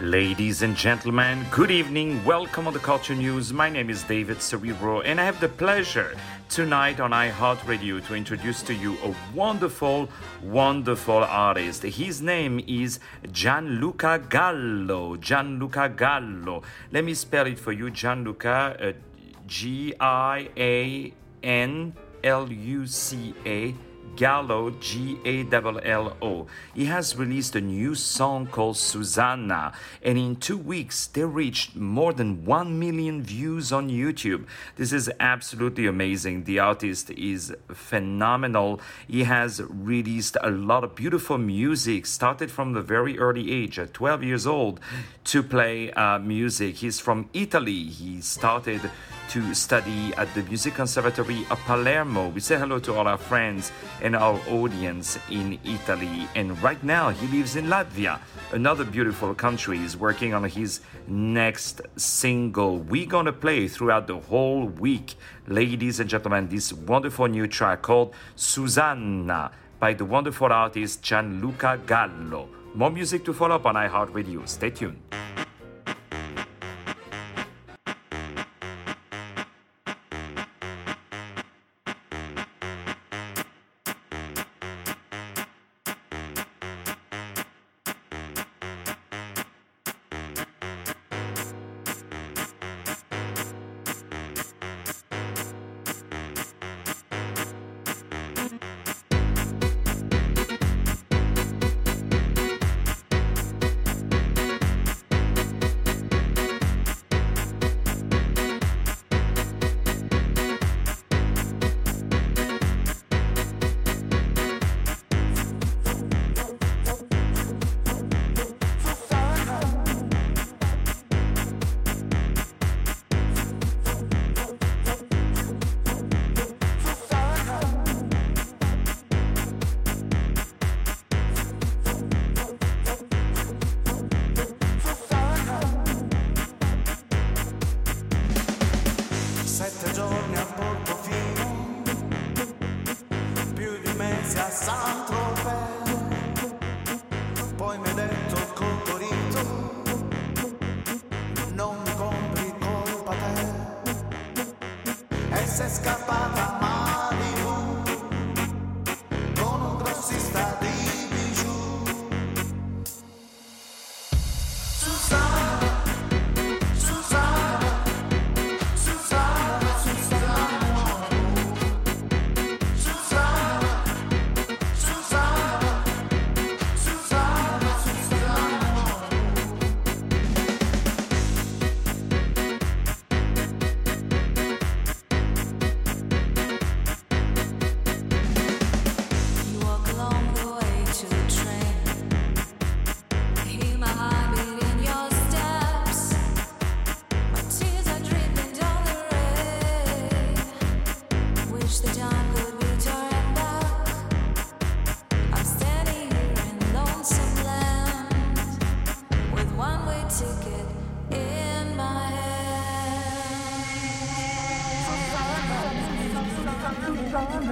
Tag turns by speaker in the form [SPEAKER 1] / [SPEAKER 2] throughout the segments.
[SPEAKER 1] Ladies and gentlemen, good evening. Welcome on the Culture News. My name is David Cerebro, and I have the pleasure tonight on iHeartRadio to introduce to you a wonderful, wonderful artist. His name is Gianluca Gallo. Gianluca Gallo. Let me spell it for you. Gianluca, uh, G I A N L U C A. Gallo, G A L L O. He has released a new song called Susanna, and in two weeks they reached more than 1 million views on YouTube. This is absolutely amazing. The artist is phenomenal. He has released a lot of beautiful music, started from the very early age, at 12 years old, to play uh, music. He's from Italy. He started to study at the Music Conservatory of Palermo. We say hello to all our friends and our audience in Italy. And right now, he lives in Latvia, another beautiful country. He's working on his next single. We're going to play throughout the whole week, ladies and gentlemen, this wonderful new track called Susanna by the wonderful artist Gianluca Gallo. More music to follow up on iHeartRadio. Stay tuned.
[SPEAKER 2] sette giorni a Portofino, più di mesi a Saint-Tropez, poi mi ha detto col Torito, non compri colpa te, e sei scappata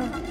[SPEAKER 3] Sandra?